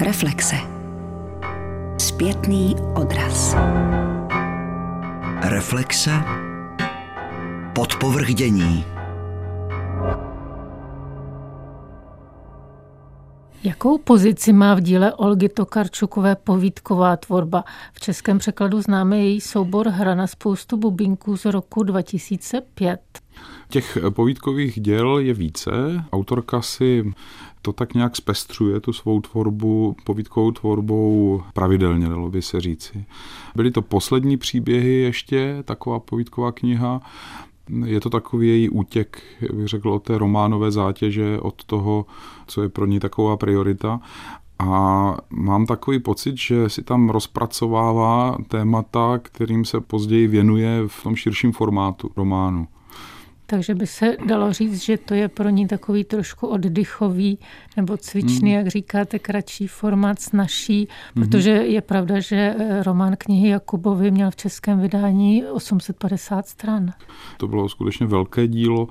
Reflexe. Zpětný odraz. Reflexe. Podpovrchdění. Jakou pozici má v díle Olgy Tokarčukové povídková tvorba? V českém překladu známe její soubor Hra na spoustu bubinků z roku 2005. Těch povídkových děl je více. Autorka si to tak nějak zpestřuje, tu svou tvorbu, povídkovou tvorbou pravidelně, dalo by se říci. Byly to poslední příběhy ještě, taková povídková kniha, je to takový její útěk, bych řekl, od té románové zátěže, od toho, co je pro ní taková priorita. A mám takový pocit, že si tam rozpracovává témata, kterým se později věnuje v tom širším formátu románu. Takže by se dalo říct, že to je pro ní takový trošku oddychový nebo cvičný, mm. jak říkáte, kratší formát, snažší, mm. protože je pravda, že eh, román knihy Jakubovi měl v českém vydání 850 stran. To bylo skutečně velké dílo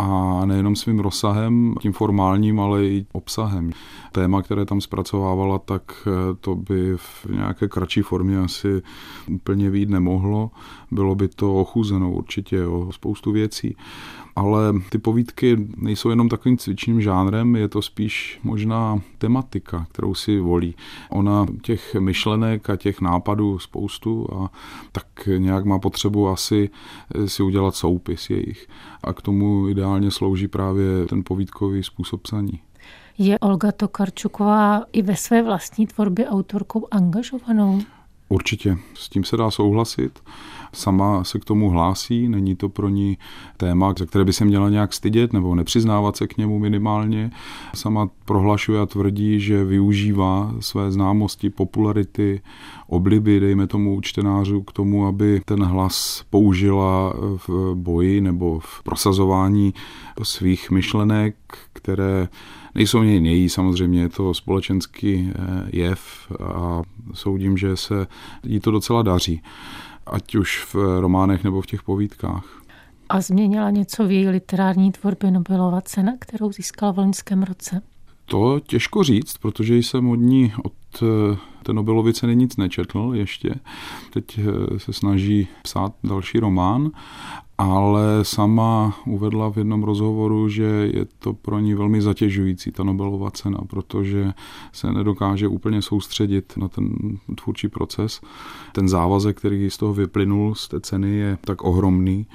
a nejenom svým rozsahem, tím formálním, ale i obsahem. Téma, které tam zpracovávala, tak eh, to by v nějaké kratší formě asi úplně vít nemohlo. Bylo by to ochuzeno určitě o spoustu věcí ale ty povídky nejsou jenom takovým cvičným žánrem, je to spíš možná tematika, kterou si volí. Ona těch myšlenek a těch nápadů spoustu a tak nějak má potřebu asi si udělat soupis jejich. A k tomu ideálně slouží právě ten povídkový způsob psaní. Je Olga Tokarčuková i ve své vlastní tvorbě autorkou angažovanou? Určitě, s tím se dá souhlasit. Sama se k tomu hlásí, není to pro ní téma, za které by se měla nějak stydět nebo nepřiznávat se k němu minimálně. Sama prohlašuje a tvrdí, že využívá své známosti, popularity, obliby, dejme tomu čtenářů, k tomu, aby ten hlas použila v boji nebo v prosazování svých myšlenek, které Nejsou něj její, samozřejmě je to společenský eh, jev a soudím, že se jí to docela daří, ať už v románech nebo v těch povídkách. A změnila něco v její literární tvorbě Nobelova cena, kterou získala v loňském roce? To těžko říct, protože jsem od ní od eh, té Nobelovy ceny nic nečetl ještě. Teď eh, se snaží psát další román ale sama uvedla v jednom rozhovoru, že je to pro ní velmi zatěžující, ta Nobelova cena, protože se nedokáže úplně soustředit na ten tvůrčí proces. Ten závazek, který z toho vyplynul z té ceny, je tak ohromný,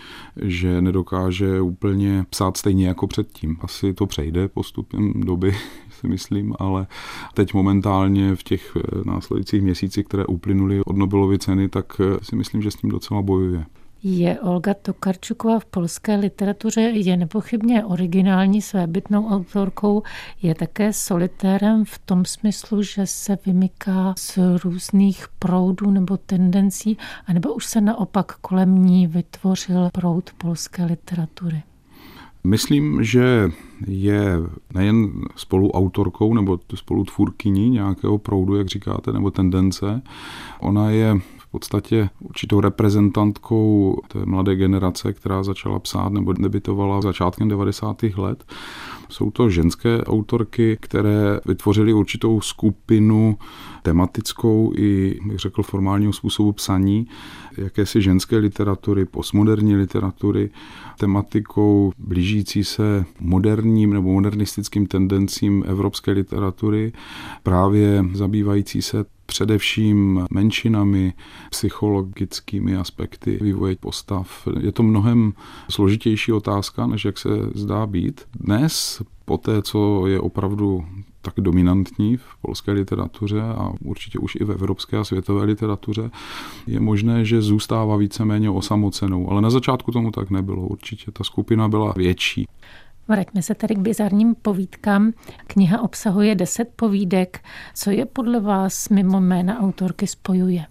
že nedokáže úplně psát stejně jako předtím. Asi to přejde postupem doby, si myslím, ale teď momentálně v těch následujících měsících, které uplynuly od Nobelovy ceny, tak si myslím, že s tím docela bojuje. Je Olga Tokarčuková v polské literatuře je nepochybně originální svébytnou autorkou, je také solitérem v tom smyslu, že se vymyká z různých proudů nebo tendencí, anebo už se naopak kolem ní vytvořil proud polské literatury. Myslím, že je nejen spoluautorkou nebo spolutvůrkyní nějakého proudu, jak říkáte, nebo tendence. Ona je podstatě určitou reprezentantkou té mladé generace, která začala psát nebo debitovala začátkem 90. let. Jsou to ženské autorky, které vytvořily určitou skupinu tematickou i, bych řekl, formálního způsobu psaní, jakési ženské literatury, postmoderní literatury, tematikou blížící se moderním nebo modernistickým tendencím evropské literatury, právě zabývající se především menšinami, psychologickými aspekty vývoje postav. Je to mnohem složitější otázka, než jak se zdá být. Dnes, po té, co je opravdu tak dominantní v polské literatuře a určitě už i v evropské a světové literatuře, je možné, že zůstává víceméně osamocenou. Ale na začátku tomu tak nebylo. Určitě ta skupina byla větší. Vraťme se tedy k bizarním povídkám. Kniha obsahuje deset povídek. Co je podle vás mimo jména autorky spojuje?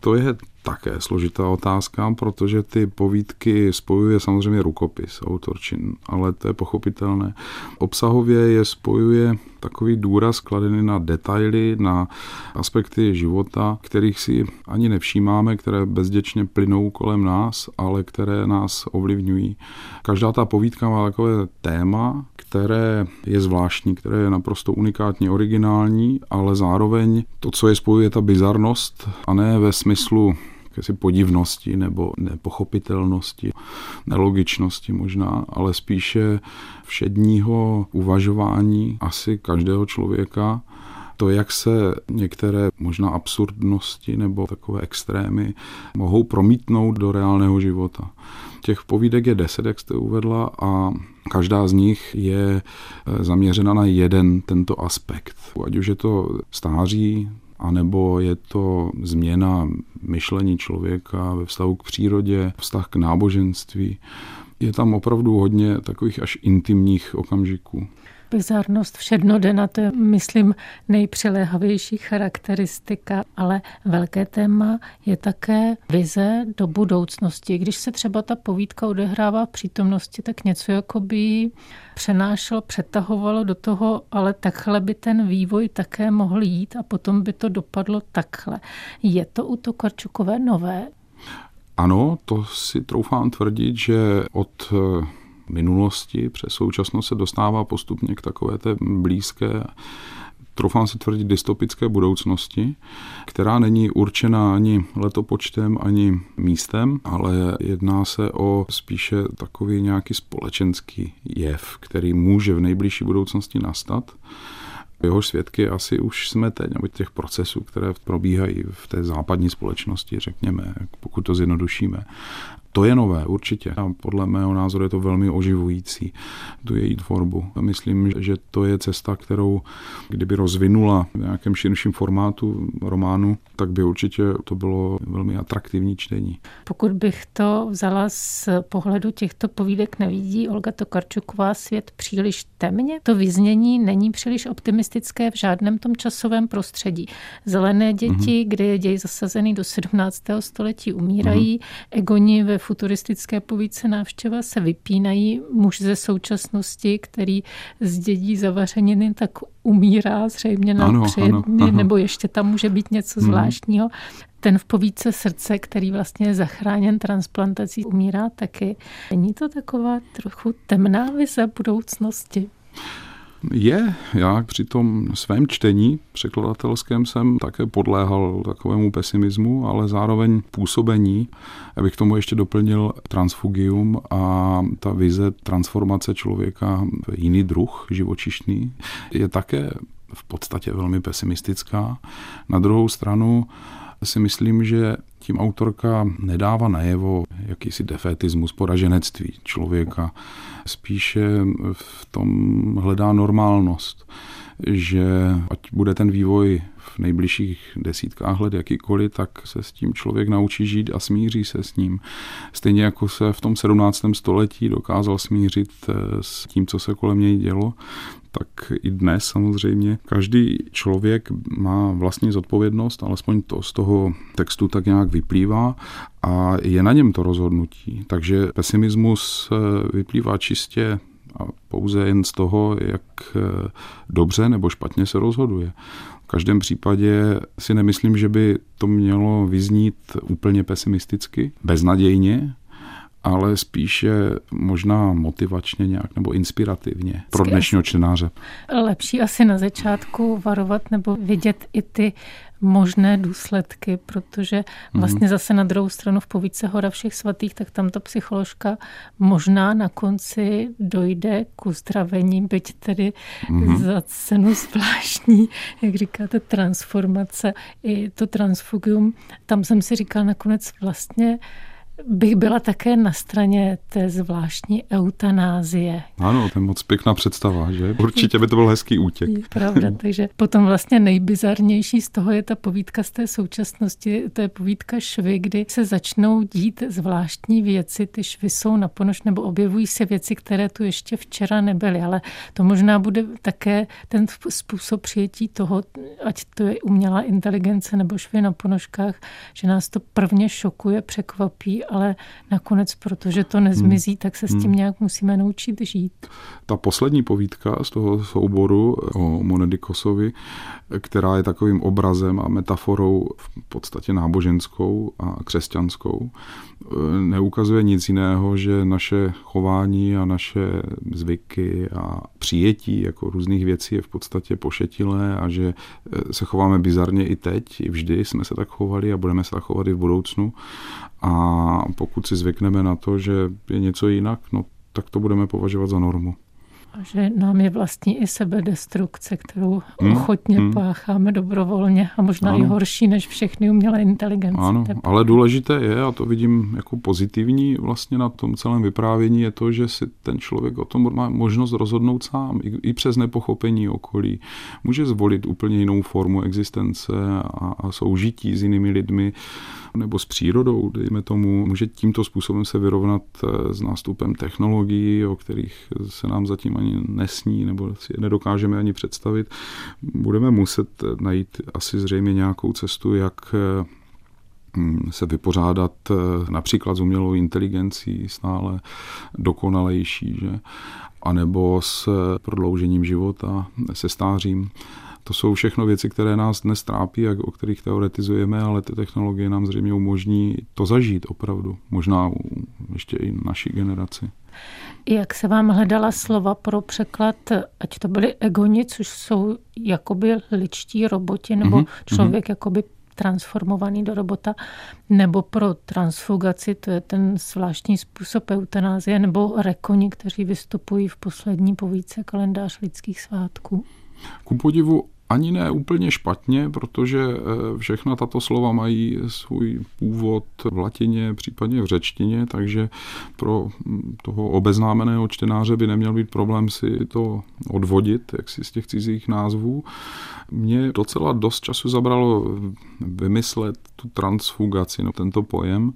To je také složitá otázka, protože ty povídky spojuje samozřejmě rukopis autorčin, ale to je pochopitelné. Obsahově je spojuje takový důraz kladený na detaily, na aspekty života, kterých si ani nevšímáme, které bezděčně plynou kolem nás, ale které nás ovlivňují. Každá ta povídka má takové téma, které je zvláštní, které je naprosto unikátně originální, ale zároveň to, co je spojuje, ta bizarnost a ne ve smyslu jakési podivnosti nebo nepochopitelnosti, nelogičnosti možná, ale spíše všedního uvažování asi každého člověka, to, jak se některé možná absurdnosti nebo takové extrémy mohou promítnout do reálného života. Těch povídek je deset, jak jste uvedla, a každá z nich je eh, zaměřena na jeden tento aspekt. Ať už je to stáří, anebo je to změna myšlení člověka ve vztahu k přírodě, vztah k náboženství. Je tam opravdu hodně takových až intimních okamžiků bizarnost všednodena, to je, myslím, nejpřiléhavější charakteristika, ale velké téma je také vize do budoucnosti. Když se třeba ta povídka odehrává v přítomnosti, tak něco jako by přenášelo, přetahovalo do toho, ale takhle by ten vývoj také mohl jít a potom by to dopadlo takhle. Je to u Tokarčukové nové? Ano, to si troufám tvrdit, že od minulosti přes současnost se dostává postupně k takové té blízké troufám si tvrdit, dystopické budoucnosti, která není určená ani letopočtem, ani místem, ale jedná se o spíše takový nějaký společenský jev, který může v nejbližší budoucnosti nastat. Jeho svědky asi už jsme teď, nebo těch procesů, které probíhají v té západní společnosti, řekněme, pokud to zjednodušíme. To je nové, určitě. A podle mého názoru je to velmi oživující, tu její tvorbu. A myslím, že to je cesta, kterou kdyby rozvinula v nějakém širším formátu románu, tak by určitě to bylo velmi atraktivní čtení. Pokud bych to vzala z pohledu těchto povídek, nevidí Olga Tokarčuková svět příliš temně? To vyznění není příliš optimistické v žádném tom časovém prostředí. Zelené děti, mm-hmm. kde je děj zasazený do 17. století, umírají, mm-hmm. egoni ve futuristické povídce návštěva se vypínají. Muž ze současnosti, který zdědí zavařeniny, tak umírá zřejmě na ano, ano, ano. nebo ještě tam může být něco hmm. zvláštního. Ten v povídce srdce, který vlastně je zachráněn transplantací, umírá taky. Není to taková trochu temná vize budoucnosti? Je, já při tom svém čtení překladatelském jsem také podléhal takovému pesimismu, ale zároveň působení, abych k tomu ještě doplnil transfugium a ta vize transformace člověka v jiný druh živočišný je také v podstatě velmi pesimistická. Na druhou stranu si myslím, že tím autorka nedává najevo jakýsi defetismus, poraženectví člověka. Spíše v tom hledá normálnost, že ať bude ten vývoj v nejbližších desítkách let jakýkoliv, tak se s tím člověk naučí žít a smíří se s ním. Stejně jako se v tom 17. století dokázal smířit eh, s tím, co se kolem něj dělo, tak i dnes samozřejmě každý člověk má vlastní zodpovědnost, alespoň to z toho textu tak nějak vyplývá a je na něm to rozhodnutí. Takže pesimismus eh, vyplývá čistě a pouze jen z toho, jak eh, dobře nebo špatně se rozhoduje. V každém případě si nemyslím, že by to mělo vyznít úplně pesimisticky, beznadějně, ale spíše možná motivačně nějak nebo inspirativně pro dnešního čtenáře. Lepší asi na začátku varovat nebo vidět i ty možné důsledky, protože vlastně mm. zase na druhou stranu v povídce Hora všech svatých, tak tam ta psycholožka možná na konci dojde k uzdravení, byť tedy mm. za cenu zvláštní, jak říkáte, transformace i to transfugium. Tam jsem si říkala nakonec vlastně bych byla také na straně té zvláštní eutanázie. Ano, to je moc pěkná představa, že? Určitě by to byl hezký útěk. Pravda, takže potom vlastně nejbizarnější z toho je ta povídka z té současnosti, to je povídka švy, kdy se začnou dít zvláštní věci, ty švy jsou na ponož, nebo objevují se věci, které tu ještě včera nebyly, ale to možná bude také ten způsob přijetí toho, ať to je umělá inteligence nebo švy na ponožkách, že nás to prvně šokuje, překvapí, ale nakonec, protože to nezmizí, hmm. tak se s tím hmm. nějak musíme naučit žít. Ta poslední povídka z toho souboru o Monedikosovi, která je takovým obrazem a metaforou v podstatě náboženskou a křesťanskou, neukazuje nic jiného, že naše chování a naše zvyky a přijetí jako různých věcí je v podstatě pošetilé a že se chováme bizarně i teď, i vždy jsme se tak chovali a budeme se tak chovat i v budoucnu. A pokud si zvykneme na to, že je něco jinak, no, tak to budeme považovat za normu. A že nám je vlastní i sebedestrukce, kterou hmm. ochotně hmm. pácháme dobrovolně a možná ano. i horší než všechny umělé inteligence. Ano, ale důležité je, a to vidím jako pozitivní vlastně na tom celém vyprávění, je to, že si ten člověk o tom má možnost rozhodnout sám, i, i přes nepochopení okolí. Může zvolit úplně jinou formu existence a, a soužití s jinými lidmi nebo s přírodou, dejme tomu, může tímto způsobem se vyrovnat eh, s nástupem technologií, o kterých se nám zatím ani nesní nebo si je nedokážeme ani představit. Budeme muset najít asi zřejmě nějakou cestu, jak eh, hm, se vypořádat eh, například s umělou inteligencí stále dokonalejší, že? anebo s prodloužením života, se stářím. To jsou všechno věci, které nás dnes trápí a o kterých teoretizujeme, ale ty technologie nám zřejmě umožní to zažít opravdu. Možná ještě i naší generaci. Jak se vám hledala slova pro překlad, ať to byly egoni, což jsou jakoby ličtí roboti, nebo mm-hmm. člověk mm-hmm. jakoby transformovaný do robota, nebo pro transfugaci, to je ten zvláštní způsob eutanázie, nebo rekoni, kteří vystupují v poslední povídce kalendář lidských svátků? Ku podivu ani ne úplně špatně, protože eh, všechna tato slova mají svůj původ v latině, případně v řečtině, takže pro hm, toho obeznámeného čtenáře by neměl být problém si to odvodit, jak si z těch cizích názvů. Mě docela dost času zabralo vymyslet tu transfugaci, no tento pojem,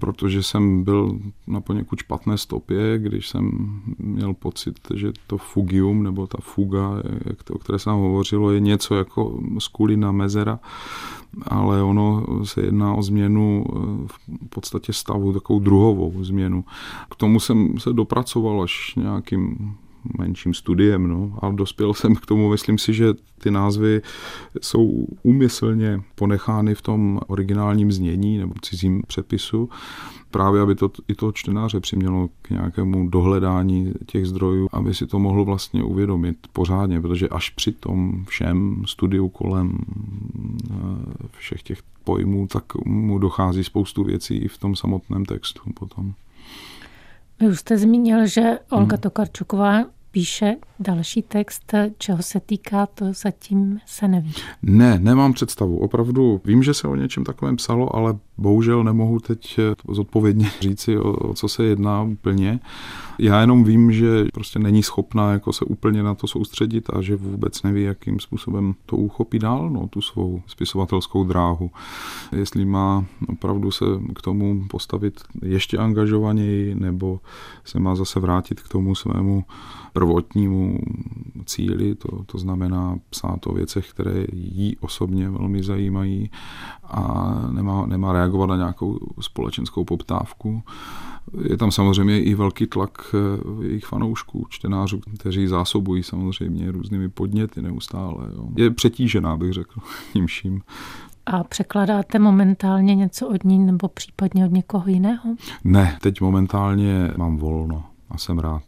protože jsem byl na poněkud špatné stopě, když jsem měl pocit, že to fugium, nebo ta fuga, jak to, o které jsem hovořilo, je něco jako skulina mezera, ale ono se jedná o změnu v podstatě stavu, takovou druhovou změnu. K tomu jsem se dopracoval až nějakým menším studiem. No. A dospěl jsem k tomu, myslím si, že ty názvy jsou úmyslně ponechány v tom originálním znění nebo cizím přepisu, právě aby to i toho čtenáře přimělo k nějakému dohledání těch zdrojů, aby si to mohl vlastně uvědomit pořádně, protože až při tom všem studiu kolem eh, všech těch pojmů, tak mu dochází spoustu věcí i v tom samotném textu potom. Vy už jste zmínil, že Olga hmm. Tokarčuková píše další text, čeho se týká, to zatím se neví. Ne, nemám představu. Opravdu vím, že se o něčem takovém psalo, ale bohužel nemohu teď zodpovědně říci, o, o co se jedná úplně. Já jenom vím, že prostě není schopná jako se úplně na to soustředit a že vůbec neví, jakým způsobem to uchopí dál, no, tu svou spisovatelskou dráhu. Jestli má opravdu se k tomu postavit ještě angažovaněji, nebo se má zase vrátit k tomu svému prvotnímu cíli, to, to znamená psát o věcech, které jí osobně velmi zajímají a nemá, nemá reagovat na nějakou společenskou poptávku. Je tam samozřejmě i velký tlak eh, jejich fanoušků, čtenářů, kteří zásobují samozřejmě různými podněty neustále. Jo. Je přetížená, bych řekl, tím vším. A překládáte momentálně něco od ní nebo případně od někoho jiného? Ne, teď momentálně mám volno a jsem rád.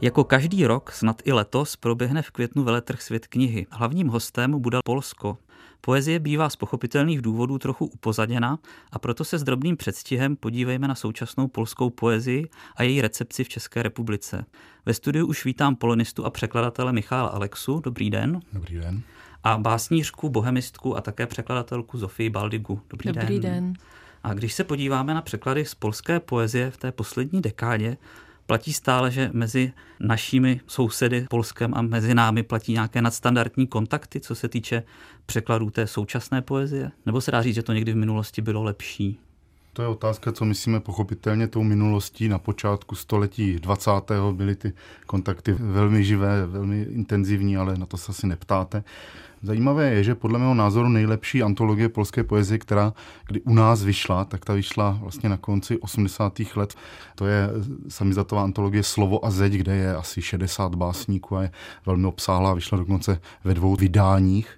Jako každý rok, snad i letos, proběhne v květnu veletrh svět knihy. Hlavním hostem bude Polsko. Poezie bývá z pochopitelných důvodů trochu upozaděna a proto se s drobným předstihem podívejme na současnou polskou poezii a její recepci v České republice. Ve studiu už vítám polonistu a překladatele Michála Alexu. Dobrý den. Dobrý den. a básnířku, bohemistku a také překladatelku Zofii Baldigu. Dobrý, Dobrý den. den. A když se podíváme na překlady z polské poezie v té poslední dekádě, platí stále, že mezi našimi sousedy Polskem a mezi námi platí nějaké nadstandardní kontakty, co se týče překladů té současné poezie? Nebo se dá říct, že to někdy v minulosti bylo lepší? To je otázka, co myslíme pochopitelně tou minulostí. Na počátku století 20. byly ty kontakty velmi živé, velmi intenzivní, ale na to se asi neptáte. Zajímavé je, že podle mého názoru nejlepší antologie polské poezie, která kdy u nás vyšla, tak ta vyšla vlastně na konci 80. let. To je samizatová antologie Slovo a zeď, kde je asi 60 básníků a je velmi obsáhlá, vyšla dokonce ve dvou vydáních.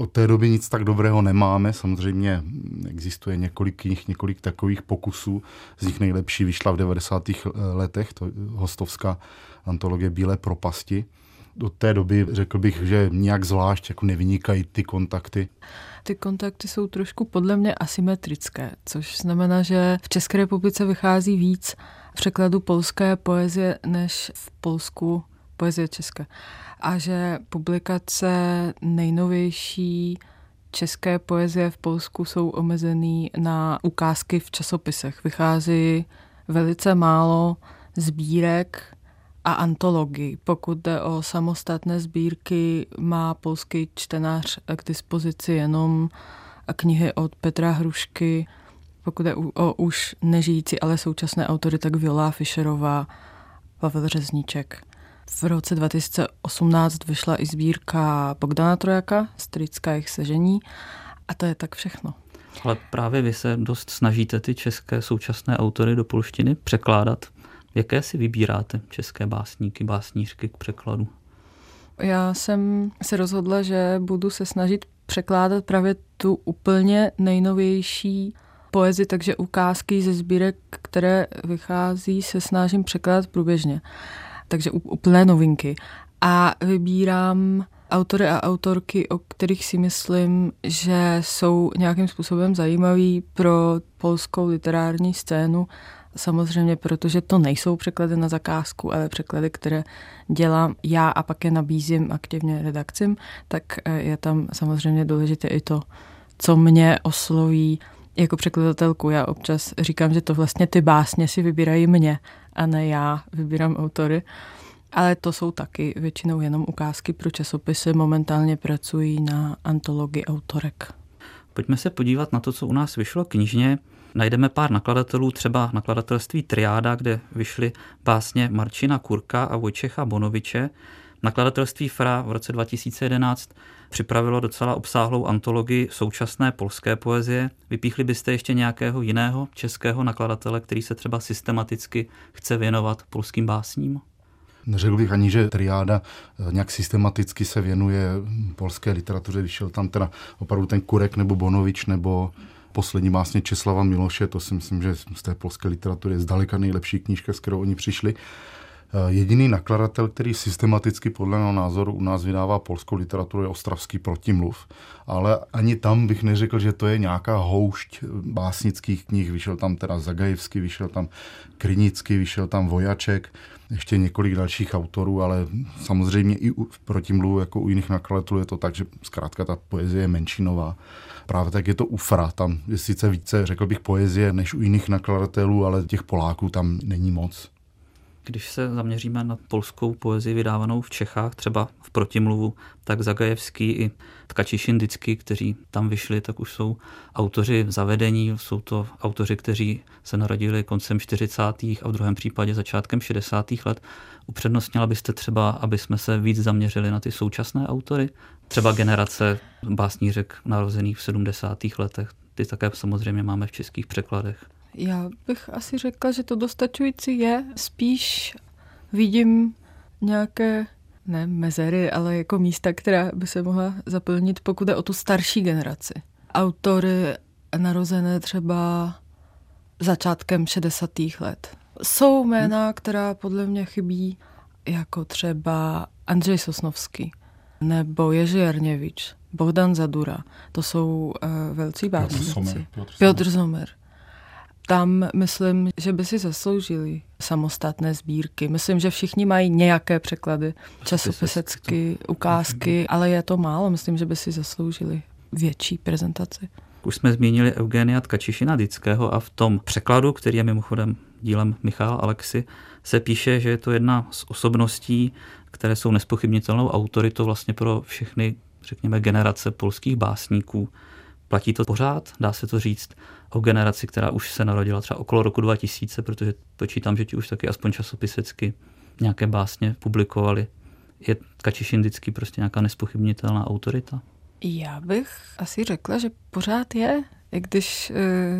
Od té doby nic tak dobrého nemáme. Samozřejmě existuje několik knih, několik takových pokusů. Z nich nejlepší vyšla v 90. letech, to hostovská antologie Bílé propasti. Do té doby řekl bych, že nějak zvlášť jako nevynikají ty kontakty. Ty kontakty jsou trošku podle mě asymetrické, což znamená, že v České republice vychází víc překladu polské poezie než v Polsku poezie české a že publikace nejnovější české poezie v Polsku jsou omezený na ukázky v časopisech. Vychází velice málo sbírek a antologii. Pokud jde o samostatné sbírky, má polský čtenář k dispozici jenom knihy od Petra Hrušky, pokud je o už nežijící, ale současné autory, tak Viola Fischerová, Pavel Řezníček. V roce 2018 vyšla i sbírka Bogdana Trojaka, Strická jejich sežení a to je tak všechno. Ale právě vy se dost snažíte ty české současné autory do polštiny překládat. Jaké si vybíráte české básníky, básnířky k překladu? Já jsem se rozhodla, že budu se snažit překládat právě tu úplně nejnovější poezi, takže ukázky ze sbírek, které vychází, se snažím překládat průběžně takže úplné novinky. A vybírám autory a autorky, o kterých si myslím, že jsou nějakým způsobem zajímaví pro polskou literární scénu. Samozřejmě, protože to nejsou překlady na zakázku, ale překlady, které dělám já a pak je nabízím aktivně redakcím, tak eh, je tam samozřejmě důležité i to, co mě osloví jako překladatelku. Já občas říkám, že to vlastně ty básně si vybírají mě a ne já vybírám autory. Ale to jsou taky většinou jenom ukázky pro časopisy. Momentálně pracují na antologii autorek. Pojďme se podívat na to, co u nás vyšlo knižně. Najdeme pár nakladatelů, třeba nakladatelství Triáda, kde vyšly básně Marčina Kurka a Vojčecha Bonoviče. Nakladatelství Fra v roce 2011 připravilo docela obsáhlou antologii současné polské poezie. Vypíchli byste ještě nějakého jiného českého nakladatele, který se třeba systematicky chce věnovat polským básním? Neřekl bych ani, že triáda eh, nějak systematicky se věnuje polské literatuře. Vyšel tam teda opravdu ten Kurek nebo Bonovič nebo poslední básně Česlava Miloše, to si myslím, že z té polské literatury je zdaleka nejlepší knížka, s kterou oni přišli. Eh, jediný nakladatel, který systematicky podle mého názoru u nás vydává polskou literaturu, je Ostravský protimluv. Ale ani tam bych neřekl, že to je nějaká houšť básnických knih. Vyšel tam teda Zagajevský, vyšel tam Krinický, vyšel tam Vojaček, ještě několik dalších autorů, ale samozřejmě i v protimluvu, jako u jiných nakladatelů, je to tak, že zkrátka ta poezie je menšinová. Právě tak je to ufra, tam je sice více, řekl bych, poezie než u jiných nakladatelů, ale těch Poláků tam není moc. Když se zaměříme na polskou poezii vydávanou v Čechách, třeba v protimluvu, tak Zagajevský i Tkači Šindický, kteří tam vyšli, tak už jsou autoři zavedení, jsou to autoři, kteří se narodili koncem 40. a v druhém případě začátkem 60. let. Upřednostnila byste třeba, aby jsme se víc zaměřili na ty současné autory, třeba generace básnířek narozených v 70. letech, ty také samozřejmě máme v českých překladech. Já bych asi řekla, že to dostačující je. Spíš vidím nějaké ne mezery, ale jako místa, která by se mohla zaplnit, pokud je o tu starší generaci. Autory narozené třeba začátkem 60. let. Jsou jména, která podle mě chybí, jako třeba Andřej Sosnovský nebo Jerzy Jarněvič, Bohdan Zadura. To jsou uh, velcí básníci. Piotr Zomer. Tam myslím, že by si zasloužili samostatné sbírky. Myslím, že všichni mají nějaké překlady, časopisecky, ukázky, ale je to málo. Myslím, že by si zasloužili větší prezentaci. Už jsme zmínili Eugenia Tkačišina Dického a v tom překladu, který je mimochodem dílem Michala Alexy, se píše, že je to jedna z osobností, které jsou nespochybnitelnou autoritou vlastně pro všechny, řekněme, generace polských básníků. Platí to pořád, dá se to říct, o generaci, která už se narodila třeba okolo roku 2000, protože počítám, že ti už taky aspoň časopisecky nějaké básně publikovali. Je Kačišin vždycky prostě nějaká nespochybnitelná autorita? Já bych asi řekla, že pořád je, i když e,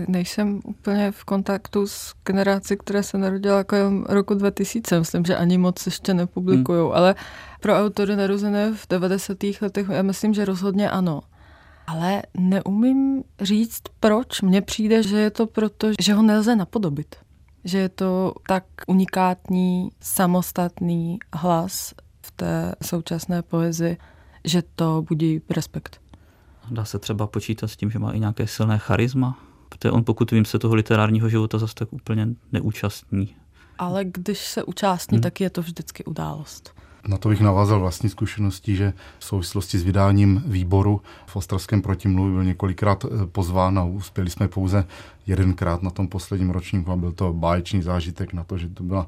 nejsem úplně v kontaktu s generací, která se narodila kolem roku 2000. Myslím, že ani moc ještě nepublikují, hmm. ale pro autory narozené v 90. letech já myslím, že rozhodně ano ale neumím říct, proč. Mně přijde, že je to proto, že ho nelze napodobit. Že je to tak unikátní, samostatný hlas v té současné poezii, že to budí respekt. Dá se třeba počítat s tím, že má i nějaké silné charisma? Protože on, pokud vím, se toho literárního života zase tak úplně neúčastní. Ale když se účastní, hmm. tak je to vždycky událost. Na to bych navázal vlastní zkušeností, že v souvislosti s vydáním výboru v Ostravském protimluvi byl několikrát eh, pozván a uspěli jsme pouze jedenkrát na tom posledním ročníku a byl to báječný zážitek na to, že to byla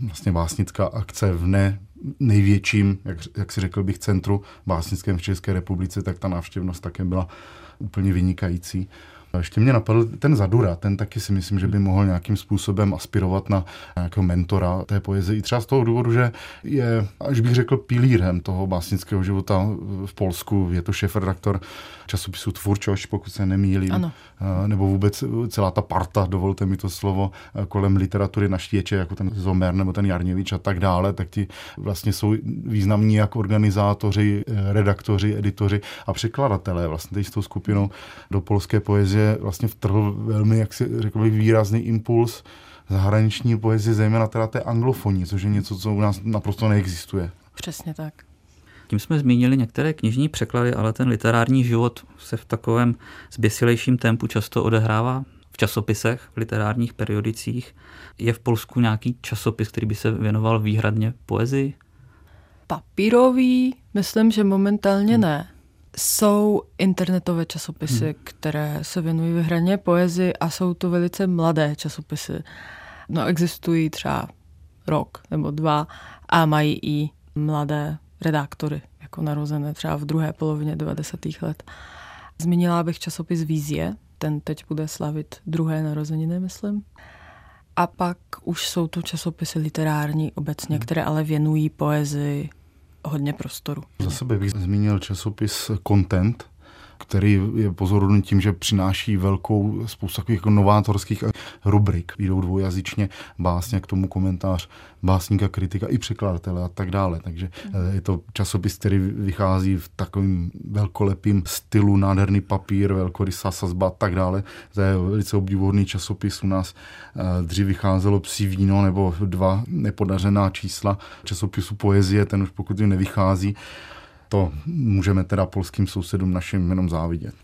vlastně básnická akce v ne největším, jak, jak si řekl bych, centru básnickém v České republice, tak ta návštěvnost také byla úplně vynikající. Ještě mě napadl ten Zadura, ten taky si myslím, že by mohl nějakým způsobem aspirovat na nějakého mentora té poezie. I třeba z toho důvodu, že je, až bych řekl, pilírem toho básnického života v Polsku. Je to šéf-redaktor časopisu Tvůrčoš, pokud se nemýlím. Ano. Nebo vůbec celá ta parta, dovolte mi to slovo, kolem literatury na štěče, jako ten Zomer nebo ten Jarněvič a tak dále, tak ti vlastně jsou významní jak organizátoři, redaktoři, editoři a překladatelé vlastně s tou skupinou do polské poezie vlastně vtrhl velmi, jak si řekl bych, výrazný impuls zahraniční poezie, zejména teda té anglofoní, což je něco, co u nás naprosto neexistuje. Přesně tak. Tím jsme zmínili některé knižní překlady, ale ten literární život se v takovém zběsilejším tempu často odehrává v časopisech, v literárních periodicích. Je v Polsku nějaký časopis, který by se věnoval výhradně poezii? Papírový, myslím, že momentálně hmm. ne. Jsou internetové časopisy, hmm. které se věnují vyhraně poezii a jsou to velice mladé časopisy. No existují třeba rok nebo dva a mají i mladé redaktory, jako narozené třeba v druhé polovině 90. let. Zmínila bych časopis Vízie, ten teď bude slavit druhé narozeniny, myslím. A pak už jsou to časopisy literární obecně, hmm. které ale věnují poezii hodně prostoru. Za sebe bych zmínil časopis Content, který je pozoruhodný tím, že přináší velkou spoustu takových jako novátorských rubrik. Jdou dvoujazyčně básně, k tomu komentář básníka, kritika i překladatele a tak dále. Takže eh, je to časopis, který vychází v takovým velkolepým stylu, nádherný papír, velkorysá sazba a tak dále. To je velice obdivuhodný časopis. U nás eh, dřív vycházelo psí víno nebo dva nepodařená čísla časopisu poezie, ten už pokud nevychází to můžeme teda polským sousedům našim jenom závidět.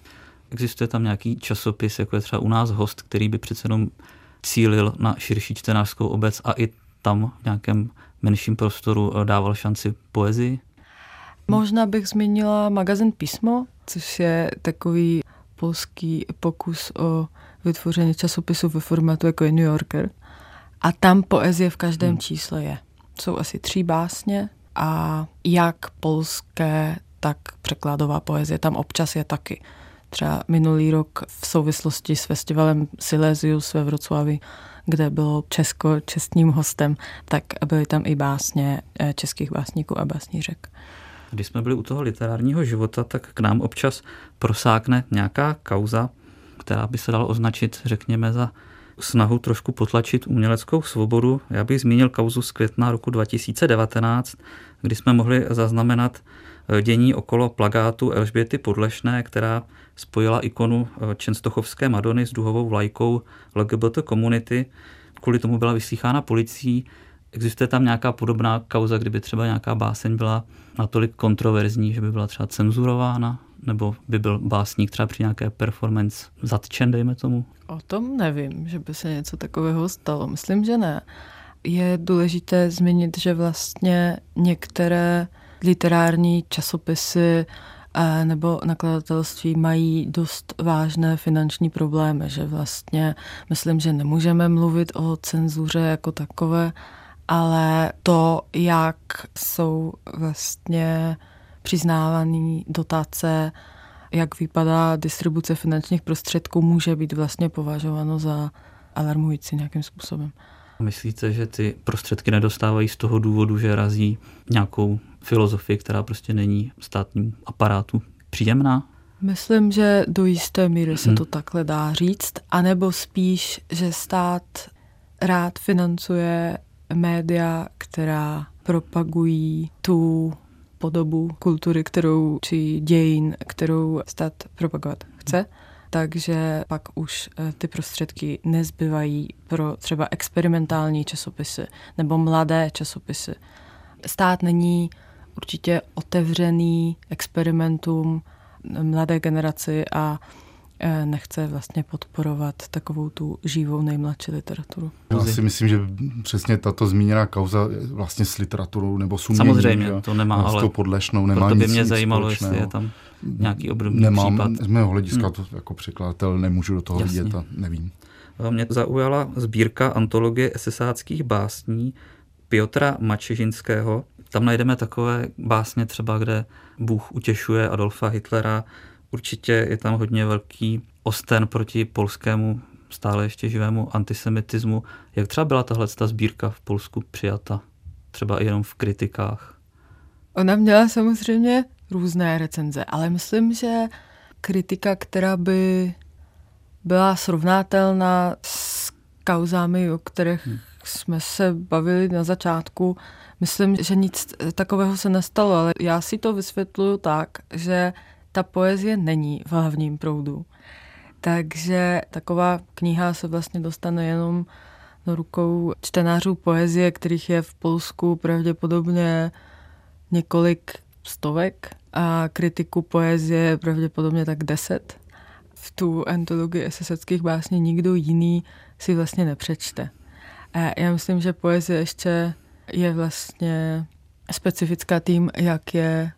Existuje tam nějaký časopis, jako je třeba u nás host, který by přece jenom cílil na širší čtenářskou obec a i tam v nějakém menším prostoru eh, dával šanci poezii? Možná bych zmínila magazin Písmo, což je takový polský pokus o vytvoření časopisu ve formátu jako je New Yorker. A tam poezie v každém hmm. čísle je. Jsou asi tři básně, a jak polské, tak překladová poezie tam občas je taky. Třeba minulý rok v souvislosti s festivalem Silesius ve Vroclavi, kde bylo Česko čestním hostem, tak byly tam i básně eh, českých básníků a básnířek. Když jsme byli u toho literárního života, tak k nám občas prosákne nějaká kauza, která by se dala označit, řekněme, za snahu trošku potlačit uměleckou svobodu. Já bych zmínil kauzu z května roku 2019, kdy jsme mohli zaznamenat eh, dění okolo plagátu Elžběty Podlešné, která spojila ikonu eh, Čenstochovské Madony s duhovou vlajkou LGBT komunity. Kvůli tomu byla vyslýchána policií. Existuje tam nějaká podobná kauza, kdyby třeba nějaká báseň byla natolik kontroverzní, že by byla třeba cenzurována? Nebo by byl básník třeba při nějaké performance zatčen, dejme tomu? O tom nevím, že by se něco takového stalo. Myslím, že ne. Je důležité zmínit, že vlastně některé literární časopisy eh, nebo nakladatelství mají dost vážné finanční problémy, že vlastně myslím, že nemůžeme mluvit o cenzuře jako takové, ale to, jak jsou vlastně přiznávané dotace, jak vypadá distribuce finančních prostředků, může být vlastně považováno za alarmující nějakým způsobem. Myslíte, že ty prostředky nedostávají z toho důvodu, že razí nějakou filozofii, která prostě není státním aparátu příjemná? Myslím, že do jisté míry se hmm. to takhle dá říct, anebo spíš, že stát rád financuje média, která propagují tu podobu kultury, kterou, či dějin, kterou stát propagovat chce. Takže pak už eh, ty prostředky nezbyvají pro třeba experimentální časopisy nebo mladé časopisy. Stát není určitě otevřený experimentům mladé generaci a nechce vlastně podporovat takovou tu živou nejmladší literaturu. Já si myslím, že přesně tato zmíněná kauza vlastně s literaturou nebo s uměním, Samozřejmě, to nemá, ale s podlešnou nemá proto by nic, mě zajímalo, společného. jestli je tam nějaký obdobný Nemám, případ. Z mého hlediska hmm. to jako překladatel nemůžu do toho Jasně. vidět a nevím. Eh, mě zaujala sbírka antologie esesáckých básní Piotra Mačežinského. Tam najdeme takové básně třeba, kde Bůh utěšuje Adolfa Hitlera, Určitě je tam hodně velký osten proti polskému stále ještě živému antisemitismu. Jak třeba byla tahle ta sbírka v Polsku přijata? Třeba i jenom v kritikách? Ona měla samozřejmě různé recenze, ale myslím, že kritika, která by byla srovnatelná s kauzami, o kterých hmm. jsme se bavili na začátku, myslím, že nic takového se nestalo, ale já si to vysvětluju tak, že ta poezie není v hlavním proudu. Takže taková kniha se vlastně dostane jenom do rukou čtenářů poezie, kterých je v Polsku pravděpodobně několik stovek a kritiku poezie pravděpodobně tak deset. V tu antologii eseseckých básní nikdo jiný si vlastně nepřečte. A já myslím, že poezie ještě je vlastně specifická tím, jak je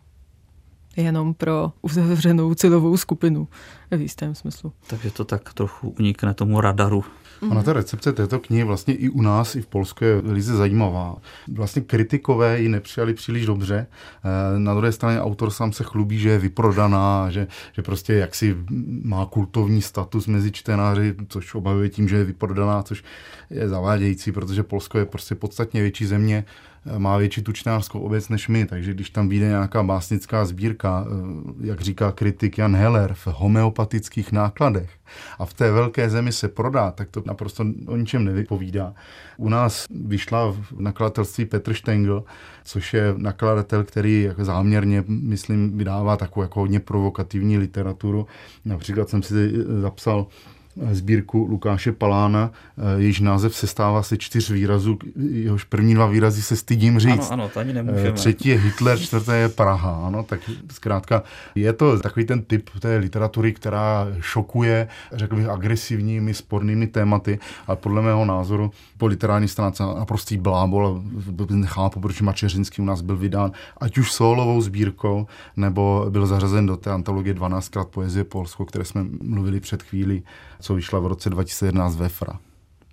jenom pro uzavřenou cílovou skupinu v jistém smyslu. Takže to tak trochu unikne tomu radaru. Ona ta recepce této knihy vlastně i u nás, i v Polsku je velice zajímavá. Vlastně kritikové ji nepřijali příliš dobře. Eh, na druhé straně autor sám se chlubí, že je vyprodaná, že, že prostě jaksi má kultovní status mezi čtenáři, což obavuje tím, že je vyprodaná, což je zavádějící, protože Polsko je prostě podstatně větší země má větší tučnářskou obec než my, takže když tam vyjde nějaká básnická sbírka, eh, jak říká kritik Jan Heller, v homeopatických nákladech a v té velké zemi se prodá, tak to naprosto o ničem nevypovídá. U nás vyšla v nakladatelství Petr Stengel, což je nakladatel, který jako záměrně, myslím, vydává takovou jako hodně provokativní literaturu. Například jsem si zapsal sbírku Lukáše Palána, eh, jejíž název se stává se čtyř výrazů, jehož první dva výrazy se stydím říct. Ano, ano, to ani nemůžeme. Eh, třetí je Hitler, čtvrté je Praha. Ano, tak zkrátka je to takový ten typ té literatury, která šokuje, řekl bych, agresivními, spornými tématy, ale podle mého názoru po literární stránce naprostý blábol. Nechápu, proč Mačeřinský u nás byl vydán, ať už solovou sbírkou, nebo byl zařazen do té antologie 12krát poezie Polsko, o které jsme mluvili před chvílí co vyšla v roce 2011 ve FRA.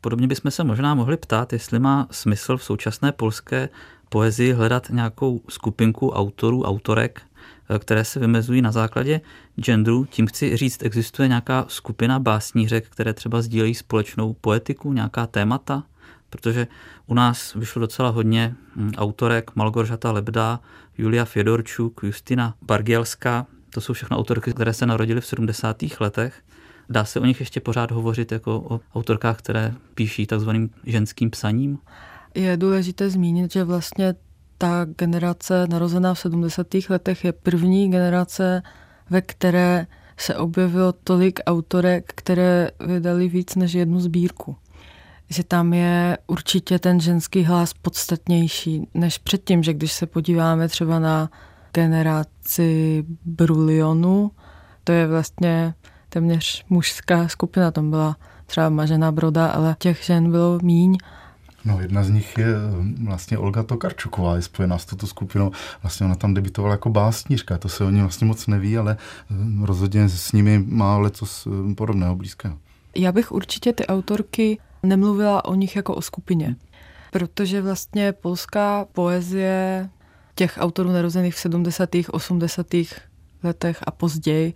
Podobně bychom se možná mohli ptát, jestli má smysl v současné polské poezii hledat nějakou skupinku autorů, autorek, eh, které se vymezují na základě genderu. Tím chci říct, existuje nějaká skupina básnířek, které třeba sdílejí společnou poetiku, nějaká témata, protože u nás vyšlo docela hodně hm, autorek, Malgoržata Lebda, Julia Fedorčuk, Justina Bargielská, to jsou všechno autorky, které se narodily v 70. letech Dá se o nich ještě pořád hovořit jako o autorkách, které píší takzvaným ženským psaním? Je důležité zmínit, že vlastně ta generace narozená v 70. letech je první generace, ve které se objevilo tolik autorek, které vydali víc než jednu sbírku. Že tam je určitě ten ženský hlas podstatnější než předtím, že když se podíváme třeba na generaci Brulionu, To je vlastně téměř mužská skupina, tam byla třeba Mažená Broda, ale těch žen bylo míň. No, jedna z nich je eh, vlastně Olga Tokarčuková, je spojená s touto skupinou. Vlastně ona tam debitovala jako básnířka, to se o ní vlastně moc neví, ale eh, rozhodně s nimi má leco eh, podobného blízkého. Já bych určitě ty autorky nemluvila o nich jako o skupině, protože vlastně polská poezie těch autorů narozených v 70. 80. letech a později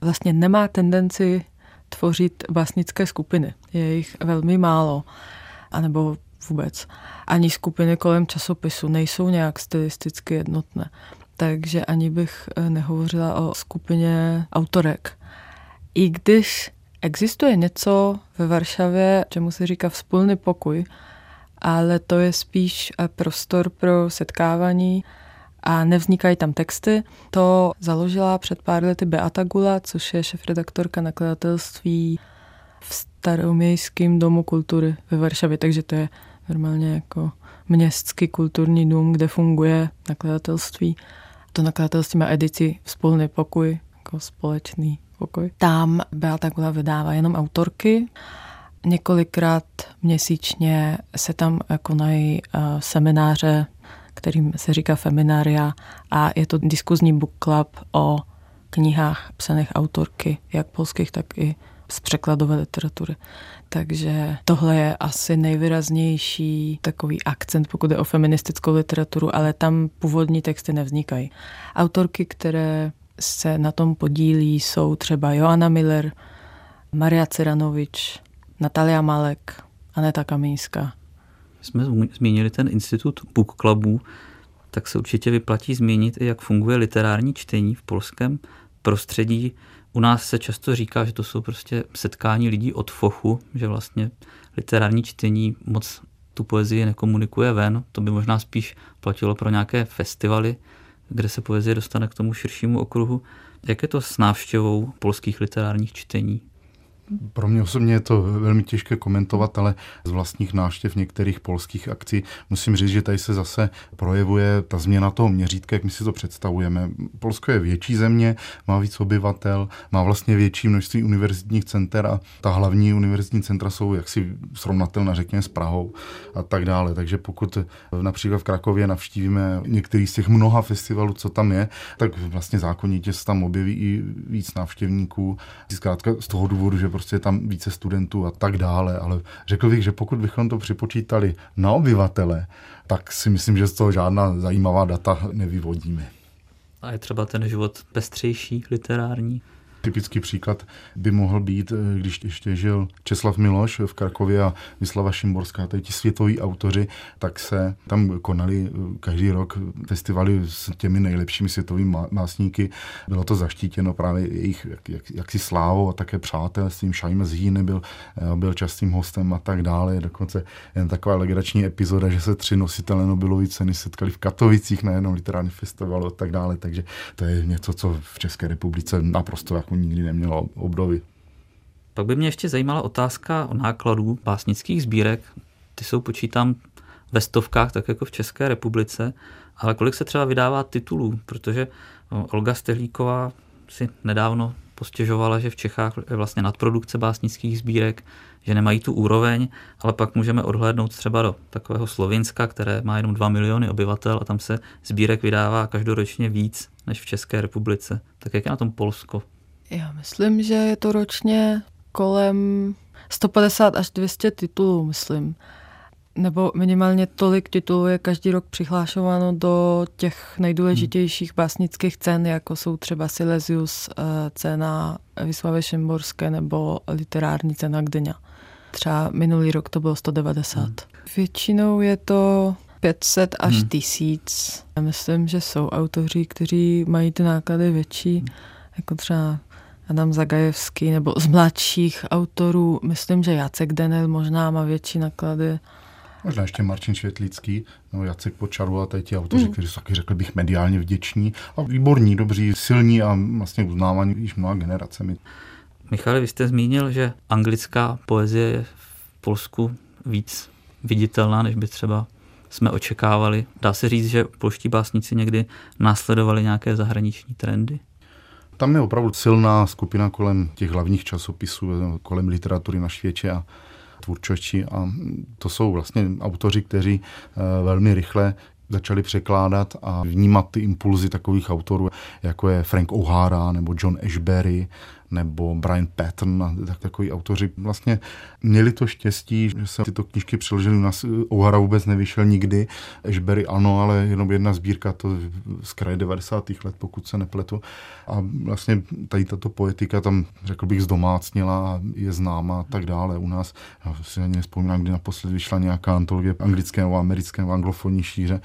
vlastně nemá tendenci tvořit básnické skupiny. Je jich velmi málo, anebo vůbec. Ani skupiny kolem časopisu nejsou nějak stylisticky jednotné. Takže ani bych eh, nehovořila o skupině autorek. I když existuje něco ve Varšavě, čemu se říká vzpůlný pokoj, ale to je spíš eh, prostor pro setkávání a nevznikají tam texty. To založila před pár lety Beata Gula, což je šefredaktorka nakladatelství v staromějském domu kultury ve Varšavě, takže to je normálně jako městský kulturní dům, kde funguje nakladatelství. To nakladatelství má edici Spolný pokoj, jako společný pokoj. Tam Beata Gula vydává jenom autorky. Několikrát měsíčně se tam konají uh, semináře kterým se říká Feminária a je to diskuzní book club o knihách psaných autorky, jak polských, tak i z překladové literatury. Takže tohle je asi nejvýraznější takový akcent, pokud je o feministickou literaturu, ale tam původní texty nevznikají. Autorky, které se na tom podílí, jsou třeba Joanna Miller, Maria Ciranovič, Natalia Malek, Aneta Kamínská, jsme zmínili ten institut book clubů, tak se určitě vyplatí zmínit i, jak funguje literární čtení v polském prostředí. U nás se často říká, že to jsou prostě setkání lidí od fochu, že vlastně literární čtení moc tu poezii nekomunikuje ven. To by možná spíš platilo pro nějaké festivaly, kde se poezie dostane k tomu širšímu okruhu. Jak je to s návštěvou polských literárních čtení? Pro mě osobně je to velmi těžké komentovat, ale z vlastních návštěv některých polských akcí musím říct, že tady se zase projevuje ta změna toho měřítka, jak my si to představujeme. Polsko je větší země, má víc obyvatel, má vlastně větší množství univerzitních center a ta hlavní univerzitní centra jsou jaksi srovnatelná, řekněme, s Prahou a tak dále. Takže pokud například v Krakově navštívíme některý z těch mnoha festivalů, co tam je, tak vlastně zákonitě se tam objeví i víc návštěvníků. Zkrátka z toho důvodu, že prostě je tam více studentů a tak dále, ale řekl bych, že pokud bychom to připočítali na obyvatele, tak si myslím, že z toho žádná zajímavá data nevyvodíme. A je třeba ten život pestřejší, literární? Typický příklad by mohl být, eh, když ještě žil Česlav Miloš v Krakově a Vyslava Šimborská, tady ti světoví autoři, tak se tam konali eh, každý rok festivaly s těmi nejlepšími světovými másníky. Bylo to zaštítěno právě jejich jak, jak, jaksi slávou a také přátelstvím. Šajme z Hýny byl, eh, byl častým hostem a tak dále. Dokonce jen taková legrační epizoda, že se tři nositelé Nobelovy ceny setkali v Katovicích na jednom literárním festivalu a tak dále. Takže to je něco, co v České republice naprosto jako nikdy nemělo obdovy. Pak by mě ještě zajímala otázka o nákladů básnických sbírek. Ty jsou, počítám, ve stovkách, tak jako v České republice, ale kolik se třeba vydává titulů, protože no, Olga Stehlíková si nedávno postěžovala, že v Čechách je vlastně nadprodukce básnických sbírek, že nemají tu úroveň, ale pak můžeme odhlédnout třeba do takového Slovinska, které má jenom 2 miliony obyvatel a tam se sbírek vydává každoročně víc než v České republice. Tak jak je na tom Polsko? Já myslím, že je to ročně kolem 150 až 200 titulů, myslím. Nebo minimálně tolik titulů je každý rok přihlášováno do těch nejdůležitějších básnických cen, jako jsou třeba Silesius, eh, cena Vyslavy Šimborské nebo literární cena Gdyňa. Třeba minulý rok to bylo 190. Hmm. Většinou je to 500 až hmm. 1000. Já myslím, že jsou autoři, kteří mají ty náklady větší, hmm. jako třeba Adam Zagajevský, nebo z mladších autorů, myslím, že Jacek Denel možná má větší naklady. Možná ještě Martin Švětlický, nebo Jacek Počaru a tady ti autoři, mm. kteří jsou taky, řekl bych, mediálně vděční a výborní, dobří, silní a vlastně uznávaní již mnoha generacemi. Michale, vy jste zmínil, že anglická poezie je v Polsku víc viditelná, než by třeba jsme očekávali. Dá se říct, že polští básníci někdy následovali nějaké zahraniční trendy? Tam je opravdu silná skupina kolem těch hlavních časopisů, kolem literatury na světě a tvůrčosti. A to jsou vlastně autoři, kteří eh, velmi rychle začali překládat a vnímat ty impulzy takových autorů, jako je Frank O'Hara nebo John Ashbery nebo Brian Patton, tak takový autoři vlastně měli to štěstí, že se tyto knížky přeložily u nás. O'Hara vůbec nevyšel nikdy, Ashbery ano, ale jenom jedna sbírka, to z kraje 90. let, pokud se nepletu. A vlastně tady tato poetika tam, řekl bych, zdomácnila, je známa a tak dále. U nás, já si ani nespomínám, kdy naposledy vyšla nějaká antologie anglické nebo americké anglofonní šíře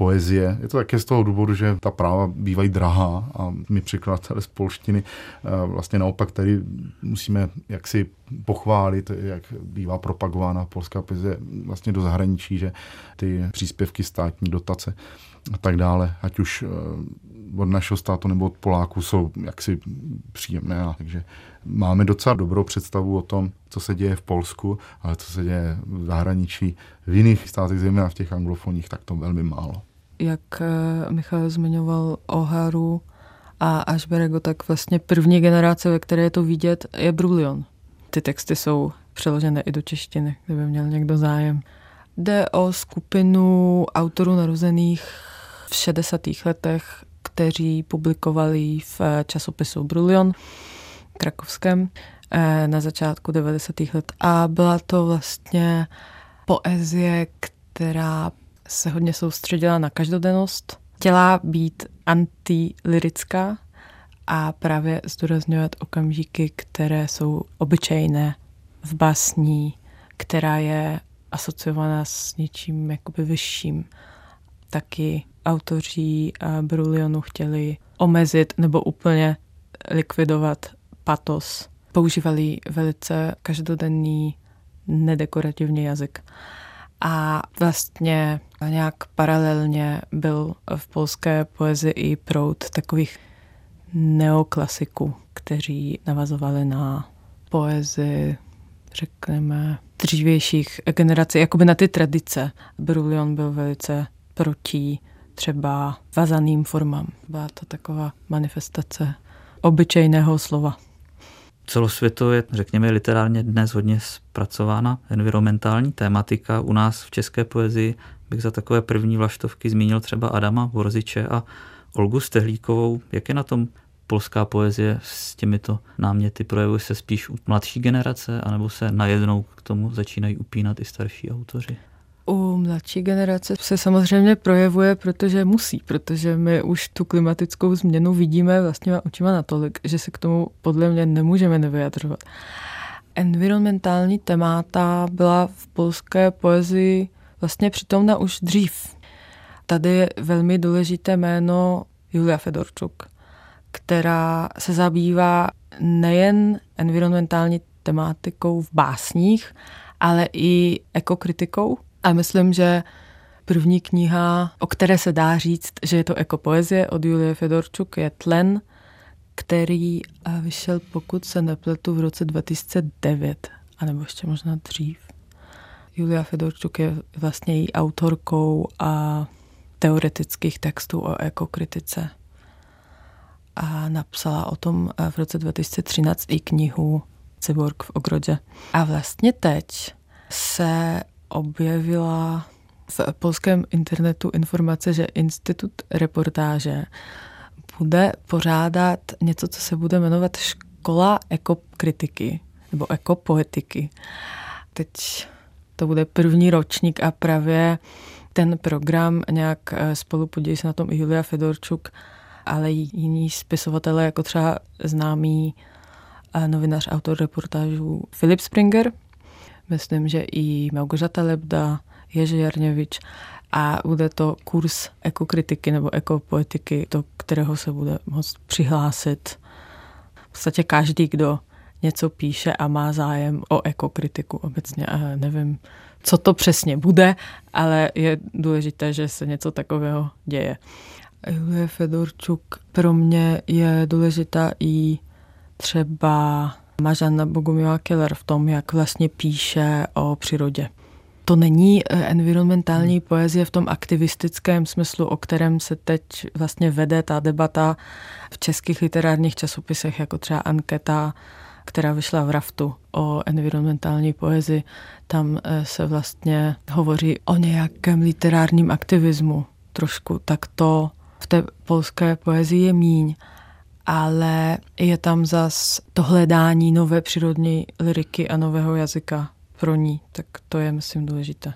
poezie. Je to také z toho důvodu, že ta práva bývají drahá a my překladatelé z polštiny eh, vlastně naopak tady musíme jaksi pochválit, jak bývá propagována polská poezie vlastně do zahraničí, že ty příspěvky státní dotace a tak dále, ať už eh, od našeho státu nebo od Poláků jsou jaksi příjemné. Takže máme docela dobrou představu o tom, co se děje v Polsku, ale co se děje v zahraničí, v jiných státech, zejména v těch anglofonních, tak to velmi málo jak eh, Michal zmiňoval Oharu a Ashberego, tak vlastně první generace, ve které je to vidět, je Brulion. Ty texty jsou přeložené i do češtiny, kdyby měl někdo zájem. Jde o skupinu autorů narozených v 60. letech, kteří publikovali v časopisu Brulion krakovském eh, na začátku 90. let. A byla to vlastně poezie, která se hodně soustředila na každodennost, chtěla být antilirická a právě zdůrazňovat okamžiky, které jsou obyčejné v básní, která je asociovaná s něčím jakoby vyšším. Taky autoři Brulionu chtěli omezit nebo úplně likvidovat patos. Používali velice každodenný nedekorativní jazyk. A vlastně nějak paralelně byl v polské poezii i proud takových neoklasiků, kteří navazovali na poezii, řekneme, dřívějších generací, jakoby na ty tradice. Brulion byl velice proti třeba vazaným formám. Byla to taková manifestace obyčejného slova celosvětově, řekněme, literárně dnes hodně zpracována environmentální tématika. U nás v české poezii bych za takové první vlaštovky zmínil třeba Adama Vorziče a Olgu Stehlíkovou. Jak je na tom polská poezie s těmito náměty? Projevuje se spíš u mladší generace, anebo se najednou k tomu začínají upínat i starší autoři? U mladší generace se samozřejmě projevuje, protože musí, protože my už tu klimatickou změnu vidíme vlastně očima natolik, že se k tomu podle mě nemůžeme nevyjadřovat. Environmentální témata byla v polské poezii vlastně přitomna už dřív. Tady je velmi důležité jméno Julia Fedorčuk, která se zabývá nejen environmentální tematikou v básních, ale i ekokritikou a myslím, že první kniha, o které se dá říct, že je to ekopoezie od Julie Fedorčuk, je Tlen, který eh, vyšel, pokud se nepletu, v roce 2009, anebo ještě možná dřív. Julia Fedorčuk je vlastně její autorkou a teoretických textů o ekokritice. A napsala o tom eh, v roce 2013 i knihu Cyborg v ogrodě. A vlastně teď se objevila v polském internetu informace, že Institut reportáže bude pořádat něco, co se bude jmenovat Škola ekokritiky nebo ekopoetiky. Teď to bude první ročník a právě ten program nějak eh, spolu podílí se na tom i Julia Fedorčuk, ale i jiní spisovatelé, jako třeba známý eh, novinář, autor reportážů Filip Springer, myslím, že i Małgorzata Lebda, Jerzy Jarněvič a bude to kurz ekokritiky nebo ekopoetiky, do kterého se bude moct přihlásit v podstatě každý, kdo něco píše a má zájem o ekokritiku obecně. A nevím, co to přesně bude, ale je důležité, že se něco takového děje. Julie Fedorčuk pro mě je důležitá i třeba Mažana Bogumila Keller v tom, jak vlastně píše o přírodě. to není eh, environmentální hmm. poezie v tom aktivistickém smyslu, o kterém se teď vlastně vede ta debata v českých literárních časopisech, jako třeba Anketa, která vyšla v Raftu o environmentální poezii. Tam eh, se vlastně hovoří o nějakém literárním aktivismu trošku, tak to v té polské poezii je míň ale je tam zas to hledání nové přírodní liriky a nového jazyka pro ní, tak to je, myslím, důležité.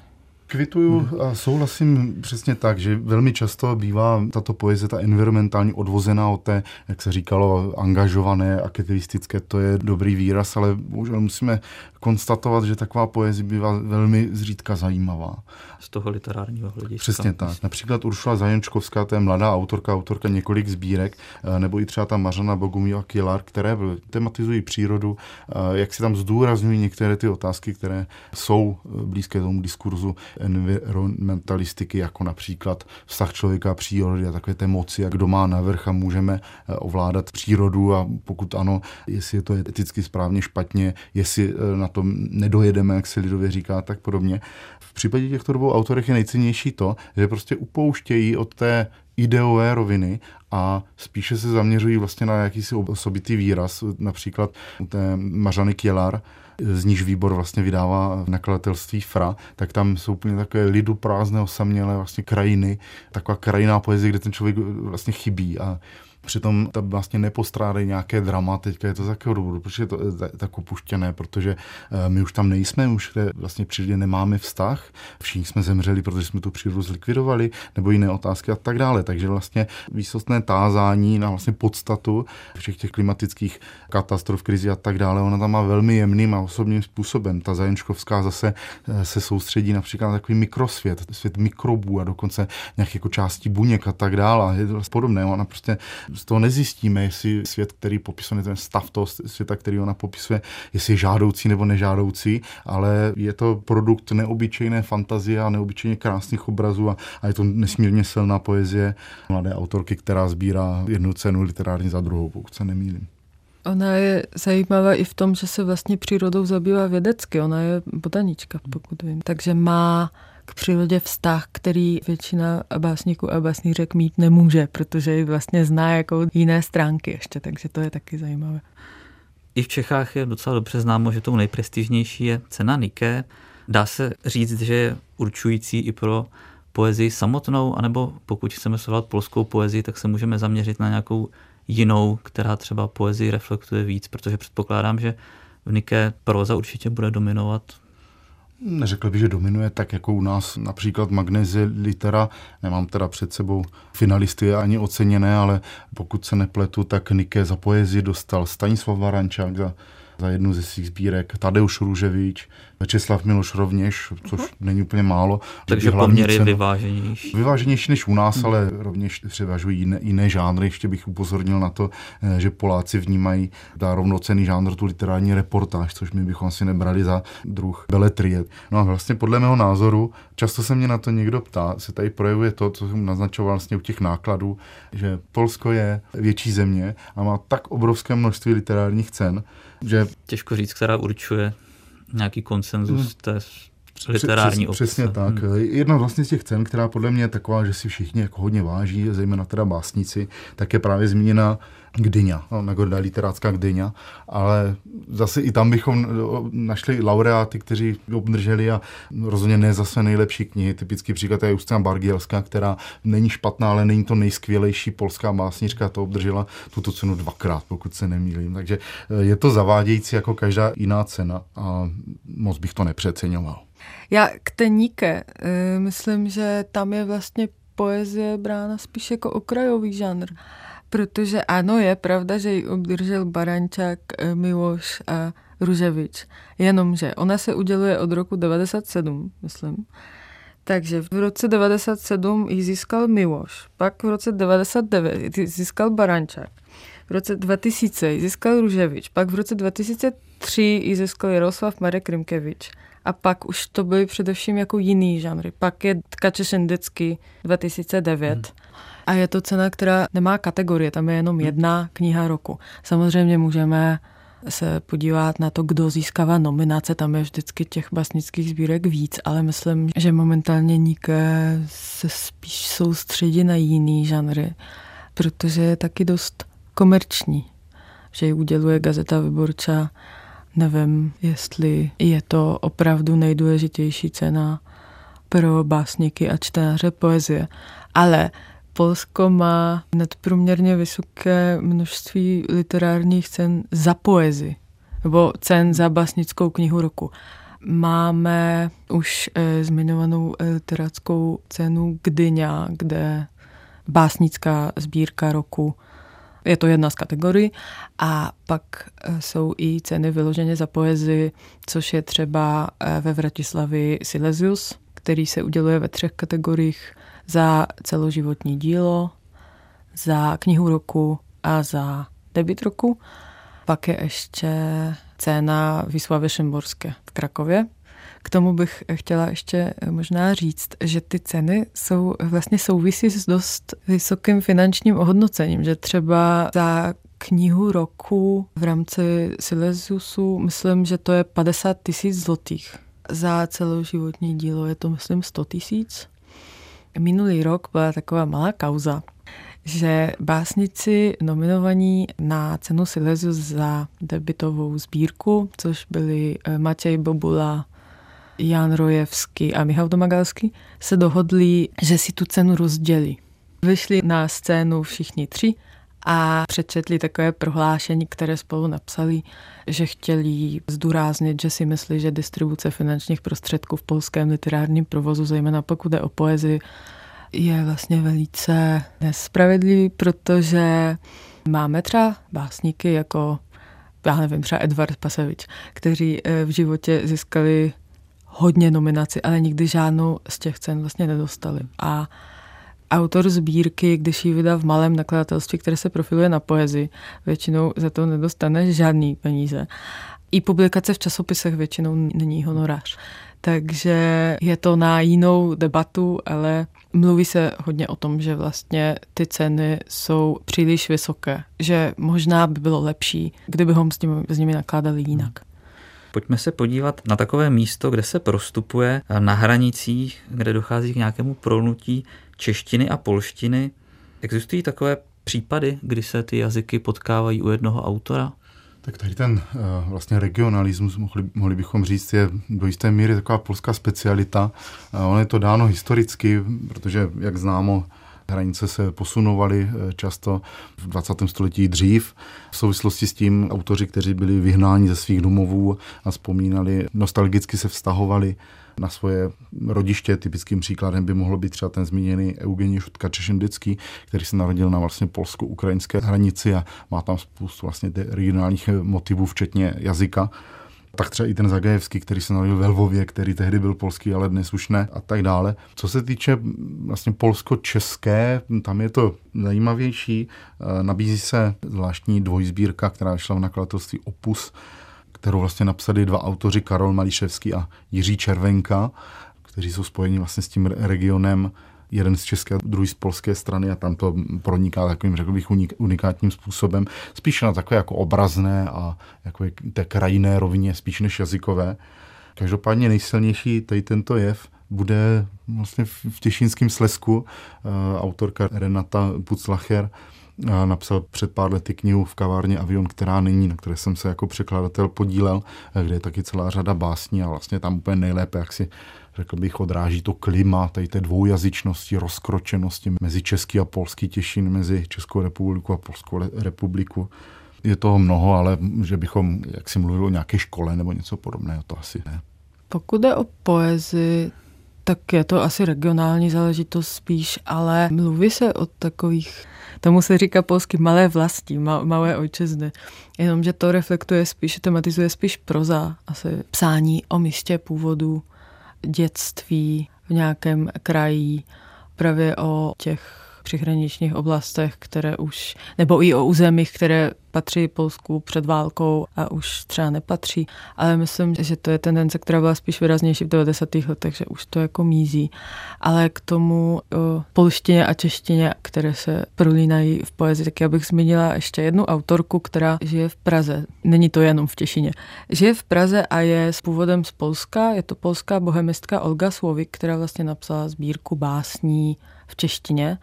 Kvituju a souhlasím přesně tak, že velmi často bývá tato poezie, ta environmentální odvozená od té, jak se říkalo, angažované, aktivistické, to je dobrý výraz, ale bohužel musíme konstatovat, že taková poezie bývá velmi zřídka zajímavá. Z toho literárního hlediska. Přesně tak. Například Uršula Zajenčkovská, to je mladá autorka, autorka několik sbírek, eh, nebo i třeba ta Mařana Bogumila Kilar, které tematizují přírodu, eh, jak si tam zdůrazňují některé ty otázky, které jsou eh, blízké tomu diskurzu environmentalistiky, jako například vztah člověka a přírody a takové té moci, jak kdo má navrch a můžeme ovládat přírodu a pokud ano, jestli je to eticky správně, špatně, jestli na tom nedojedeme, jak se lidově říká, tak podobně. V případě těchto dvou autorech je nejcennější to, že prostě upouštějí od té ideové roviny a spíše se zaměřují vlastně na jakýsi osobitý výraz, například u té Mařany Kielar, z níž výbor vlastně vydává nakladatelství Fra, tak tam jsou úplně takové lidu prázdné, osamělé vlastně krajiny, taková krajiná poezie, kde ten člověk vlastně chybí. A Přitom tam vlastně nepostrádají nějaké drama, teďka je to z jakého důvodu, protože je to tak opuštěné, protože eh, my už tam nejsme, už vlastně přírodě nemáme vztah, všichni jsme zemřeli, protože jsme tu přírodu zlikvidovali, nebo jiné otázky a tak dále. Takže vlastně výsostné tázání na vlastně podstatu všech těch klimatických katastrof, krizi a tak dále, ona tam má velmi jemným a osobním způsobem. Ta Zajenčkovská zase eh, se soustředí například na takový mikrosvět, svět mikrobů a dokonce nějakých jako částí buněk a tak dále. Je to podobné. Ona prostě z toho nezjistíme, jestli svět, který popisuje, ten stav toho světa, který ona popisuje, jestli je žádoucí nebo nežádoucí, ale je to produkt neobyčejné fantazie a neobyčejně krásných obrazů a, a je to nesmírně silná poezie mladé autorky, která sbírá jednu cenu literární za druhou, pokud se nemýlím. Ona je zajímavá i v tom, že se vlastně přírodou zabývá vědecky. Ona je botanička, pokud vím. Takže má k přírodě vztah, který většina básníků a básnířek mít nemůže, protože ji vlastně zná jako jiné stránky ještě, takže to je taky zajímavé. I v Čechách je docela dobře známo, že tou nejprestižnější je cena Nike. Dá se říct, že je určující i pro poezii samotnou, anebo pokud chceme sledovat polskou poezii, tak se můžeme zaměřit na nějakou jinou, která třeba poezii reflektuje víc, protože předpokládám, že v Nike proza určitě bude dominovat Neřekl bych, že dominuje tak jako u nás například Magnezie Litera. Nemám teda před sebou finalisty ani oceněné, ale pokud se nepletu, tak Nike za poezii dostal Stanislav Varančák za za jednu ze svých sbírek, Tadeusz Růževič, Večeslav Miloš rovněž, což uh-huh. není úplně málo. Takže poměry cenu, vyváženější. Vyváženější než u nás, uh-huh. ale rovněž převažují jiné, jiné žánry. Ještě bych upozornil na to, eh, že Poláci vnímají ta rovnocený žánr, tu literární reportáž, což my bychom si nebrali za druh beletrie. No a vlastně podle mého názoru, často se mě na to někdo ptá, se tady projevuje to, co jsem naznačoval vlastně u těch nákladů, že Polsko je větší země a má tak obrovské množství literárních cen, že... Těžko říct, která určuje nějaký konsenzus hmm. té literární Přes, Přesně tak. Hmm. Jedna vlastně z těch cen, která podle mě je taková, že si všichni jako hodně váží, zejména teda básníci, tak je právě zmíněna Gdyňa, no, Nagroda literácká Gdyňa, ale zase i tam bychom našli laureáty, kteří obdrželi a rozhodně ne zase nejlepší knihy. Typický příklad je Justina Bargielská, která není špatná, ale není to nejskvělejší polská básnířka, to obdržela tuto cenu dvakrát, pokud se nemýlím. Takže eh, je to zavádějící jako každá jiná cena a moc bych to nepřeceňoval. Já k teníke eh, myslím, že tam je vlastně poezie brána spíš jako okrajový žánr. Protože ano, je pravda, že ji obdržel Barančák, eh, Miloš a Ruževič. Jenomže ona se uděluje od roku 97, myslím. Takže v roce 97 ji získal Miloš, pak v roce 99 ji získal Barančák, v roce 2000 ji získal Ruževič, pak v roce 2003 ji získal Jaroslav Marek Rimkevič a pak už to byly především jako jiný žánry. Pak je Tkače Šendecký 2009. Hmm. A je to cena, která nemá kategorie, tam je jenom hmm. jedna kniha roku. Samozřejmě můžeme se podívat na to, kdo získává nominace, tam je vždycky těch básnických sbírek víc, ale myslím, že momentálně Nike se spíš soustředí na jiný žánry, protože je taky dost komerční, že ji uděluje Gazeta Vyborča. Nevím, jestli je to opravdu nejdůležitější cena pro básníky a čtenáře poezie, ale Polsko má nadprůměrně vysoké množství literárních cen za poezii, nebo cen za básnickou knihu roku. Máme už e, zmiňovanou eh, literáckou cenu Gdyňa, kde básnická sbírka roku je to jedna z kategorií. A pak eh, jsou i ceny vyloženě za poezii, což je třeba ve Vratislavi Silesius, který se uděluje ve třech kategoriích za celoživotní dílo, za knihu roku a za debit roku. Pak je ještě cena Vyslavy Šimborské v Krakově. K tomu bych chtěla ještě možná říct, že ty ceny jsou vlastně souvisí s dost vysokým finančním ohodnocením, že třeba za knihu roku v rámci Silesiusu, myslím, že to je 50 tisíc zlotých. Za celoživotní dílo je to, myslím, 100 tisíc. Minulý rok byla taková malá kauza, že básnici nominovaní na cenu Silesius za debitovou sbírku, což byli eh, Matěj Bobula, Jan Rojevský a Michal Domagalský, se dohodli, že si tu cenu rozdělí. Vyšli na scénu všichni tři a přečetli takové prohlášení, které spolu napsali, že chtěli zdůraznit, že si myslí, že distribuce finančních prostředků v polském literárním provozu, zejména pokud jde o poezii, je vlastně velice nespravedlivý, protože máme třeba básníky jako, já nevím, třeba Edvard Pasevič, kteří eh, v životě získali hodně nominací, ale nikdy žádnou z těch cen vlastně nedostali. A autor sbírky, když ji vydá v malém nakladatelství, které se profiluje na poezii, většinou za to nedostane žádný peníze. I publikace v časopisech většinou není honorář. Takže je to na jinou debatu, ale mluví se hodně o tom, že vlastně ty ceny jsou příliš vysoké, že možná by bylo lepší, kdybychom s nimi, s nimi nakládali jinak. Pojďme se podívat na takové místo, kde se prostupuje na hranicích, kde dochází k nějakému prolnutí češtiny a polštiny. Existují takové případy, kdy se ty jazyky potkávají u jednoho autora? Tak tady ten uh, vlastně regionalismus, mohli, mohli bychom říct, je do jisté míry taková polská specialita. Uh, ono je to dáno historicky, protože, jak známo, Hranice se posunovaly eh, často v 20. století dřív. V souvislosti s tím autoři, kteří byli vyhnáni ze svých domovů a vzpomínali, nostalgicky se vztahovali na svoje rodiště. Typickým příkladem by mohlo být třeba ten zmíněný Eugenij Šutka Češendický, který se narodil na vlastně polsko-ukrajinské hranici a má tam spoustu vlastně regionálních motivů, včetně jazyka tak třeba i ten Zagajevský, který se narodil ve Lvově, který tehdy byl polský, ale dnes už ne a tak dále. Co se týče vlastně polsko-české, tam je to zajímavější. Nabízí se zvláštní dvojsbírka, která šla v nakladatelství Opus, kterou vlastně napsali dva autoři, Karol Mališevský a Jiří Červenka, kteří jsou spojeni vlastně s tím regionem jeden z české a druhý z polské strany a tam to proniká takovým, řekl bych, unikátním způsobem. Spíše na takové jako obrazné a jako té krajinné rovině, spíš než jazykové. Každopádně nejsilnější tady tento jev bude vlastně v Těšínském slesku eh, autorka Renata Puclacher napsal před pár lety knihu v kavárně Avion, která není, na které jsem se jako překladatel podílel, kde je taky celá řada básní a vlastně tam úplně nejlépe, jak si řekl bych, odráží to klima, tady té dvoujazyčnosti, rozkročenosti mezi český a polský těšin, mezi Českou republiku a Polskou republiku. Je toho mnoho, ale že bychom, jak si mluvil o nějaké škole nebo něco podobného, to asi ne. Pokud jde o poezii, tak je to asi regionální záležitost spíš, ale mluví se o takových, tomu se říká polsky malé vlasti, malé ojčezny. Jenomže to reflektuje spíš, tematizuje spíš proza, asi psání o místě původu, dětství v nějakém kraji, právě o těch přihraničních oblastech, které už, nebo i o územích, které patří Polsku před válkou a už třeba nepatří, ale myslím, že to je tendence, která byla spíš výraznější v 90. letech, že už to jako mízí. Ale k tomu o polštině a češtině, které se prolínají v poezii, tak já bych zmínila ještě jednu autorku, která žije v Praze. Není to jenom v Těšině. Žije v Praze a je s původem z Polska. Je to polská bohemistka Olga Słowik, která vlastně napsala sbírku básní v češtině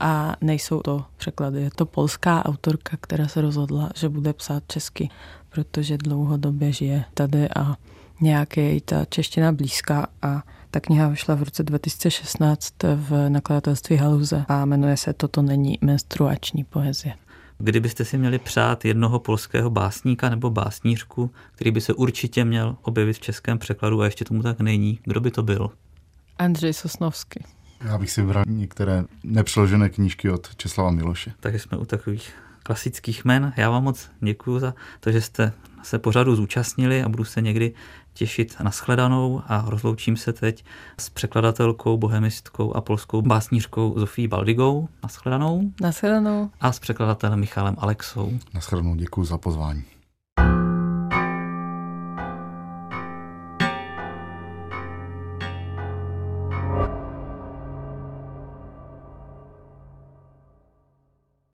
a nejsou to překlady. Je to polská autorka, která se rozhodla, že bude psát česky, protože dlouhodobě žije tady a nějak je jí ta čeština blízká a ta kniha vyšla v roce 2016 v nakladatelství Haluze a jmenuje se Toto není menstruační poezie. Kdybyste si měli přát jednoho polského básníka nebo básnířku, který by se určitě měl objevit v českém překladu a ještě tomu tak není, kdo by to byl? Andřej Sosnovský. Já bych si vybral některé nepřeložené knížky od Česlava Miloše. Takže jsme u takových klasických men. Já vám moc děkuji za to, že jste se pořadu zúčastnili a budu se někdy těšit na shledanou a rozloučím se teď s překladatelkou, bohemistkou a polskou básnířkou Zofí Baldigou. Na shledanou. Na shledanou. A s překladatelem Michalem Alexou. Na shledanou děkuji za pozvání.